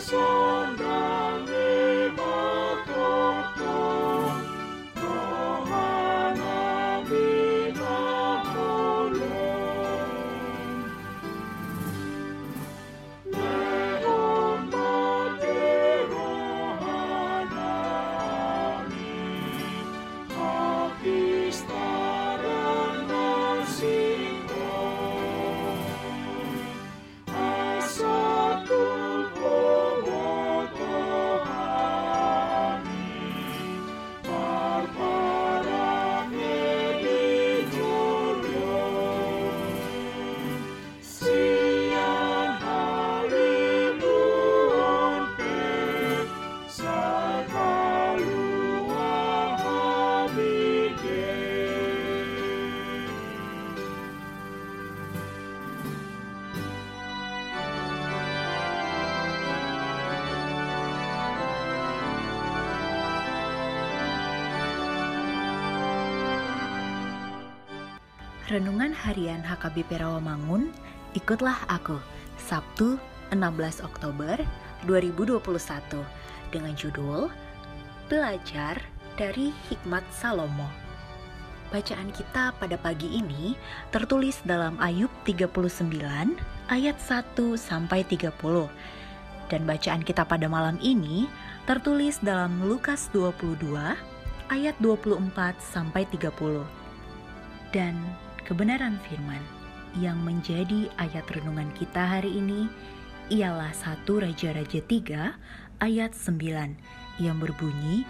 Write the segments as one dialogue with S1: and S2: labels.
S1: soul. Renungan Harian HKBP Rawamangun, ikutlah aku, Sabtu 16 Oktober 2021 dengan judul Belajar dari Hikmat Salomo. Bacaan kita pada pagi ini tertulis dalam Ayub 39 ayat 1 sampai 30. Dan bacaan kita pada malam ini tertulis dalam Lukas 22 ayat 24 sampai 30. Dan kebenaran firman yang menjadi ayat renungan kita hari ini ialah satu Raja-Raja 3 ayat 9 yang berbunyi,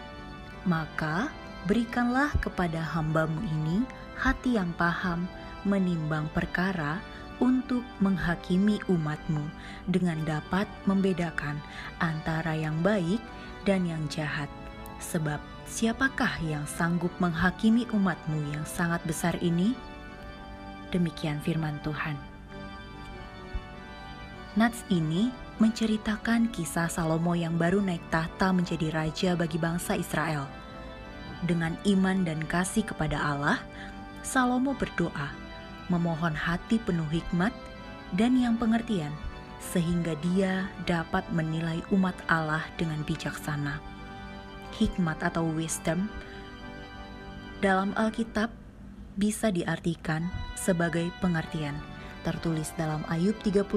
S1: Maka berikanlah kepada hambamu ini hati yang paham menimbang perkara untuk menghakimi umatmu dengan dapat membedakan antara yang baik dan yang jahat. Sebab siapakah yang sanggup menghakimi umatmu yang sangat besar ini? Demikian firman Tuhan. Nats ini menceritakan kisah Salomo yang baru naik tahta menjadi raja bagi bangsa Israel. Dengan iman dan kasih kepada Allah, Salomo berdoa, memohon hati penuh hikmat dan yang pengertian, sehingga dia dapat menilai umat Allah dengan bijaksana. Hikmat atau wisdom dalam Alkitab bisa diartikan sebagai pengertian tertulis dalam Ayub 39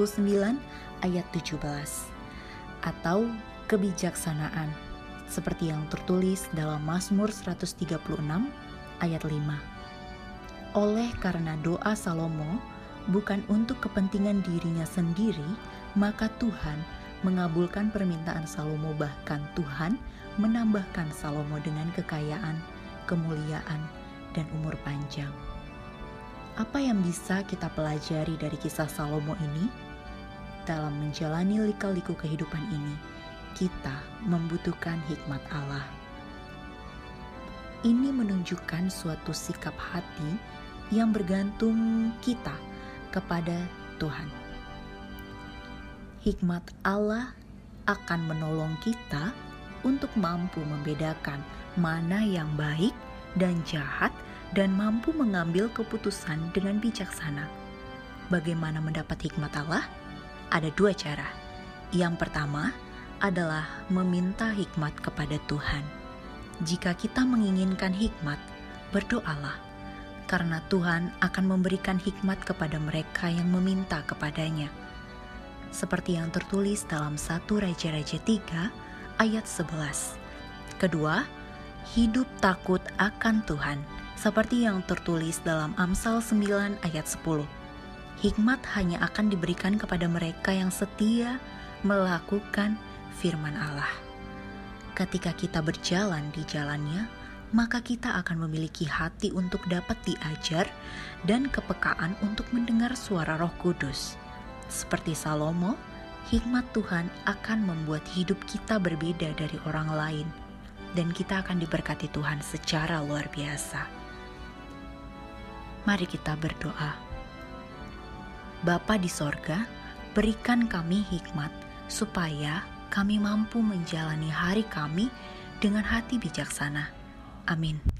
S1: ayat 17 atau kebijaksanaan seperti yang tertulis dalam Mazmur 136 ayat 5. Oleh karena doa Salomo bukan untuk kepentingan dirinya sendiri, maka Tuhan mengabulkan permintaan Salomo bahkan Tuhan menambahkan Salomo dengan kekayaan, kemuliaan, dan umur panjang. Apa yang bisa kita pelajari dari kisah Salomo ini? Dalam menjalani lika-liku kehidupan ini, kita membutuhkan hikmat Allah. Ini menunjukkan suatu sikap hati yang bergantung kita kepada Tuhan. Hikmat Allah akan menolong kita untuk mampu membedakan mana yang baik dan jahat dan mampu mengambil keputusan dengan bijaksana. Bagaimana mendapat hikmat Allah? Ada dua cara. Yang pertama adalah meminta hikmat kepada Tuhan. Jika kita menginginkan hikmat, berdoalah, karena Tuhan akan memberikan hikmat kepada mereka yang meminta kepadanya. Seperti yang tertulis dalam 1 Raja-Raja 3 ayat 11. Kedua, hidup takut akan Tuhan, seperti yang tertulis dalam Amsal 9 ayat 10. Hikmat hanya akan diberikan kepada mereka yang setia melakukan firman Allah. Ketika kita berjalan di jalannya, maka kita akan memiliki hati untuk dapat diajar dan kepekaan untuk mendengar suara Roh Kudus. Seperti Salomo, hikmat Tuhan akan membuat hidup kita berbeda dari orang lain dan kita akan diberkati Tuhan secara luar biasa. Mari kita berdoa. Bapa di sorga, berikan kami hikmat supaya kami mampu menjalani hari kami dengan hati bijaksana. Amin.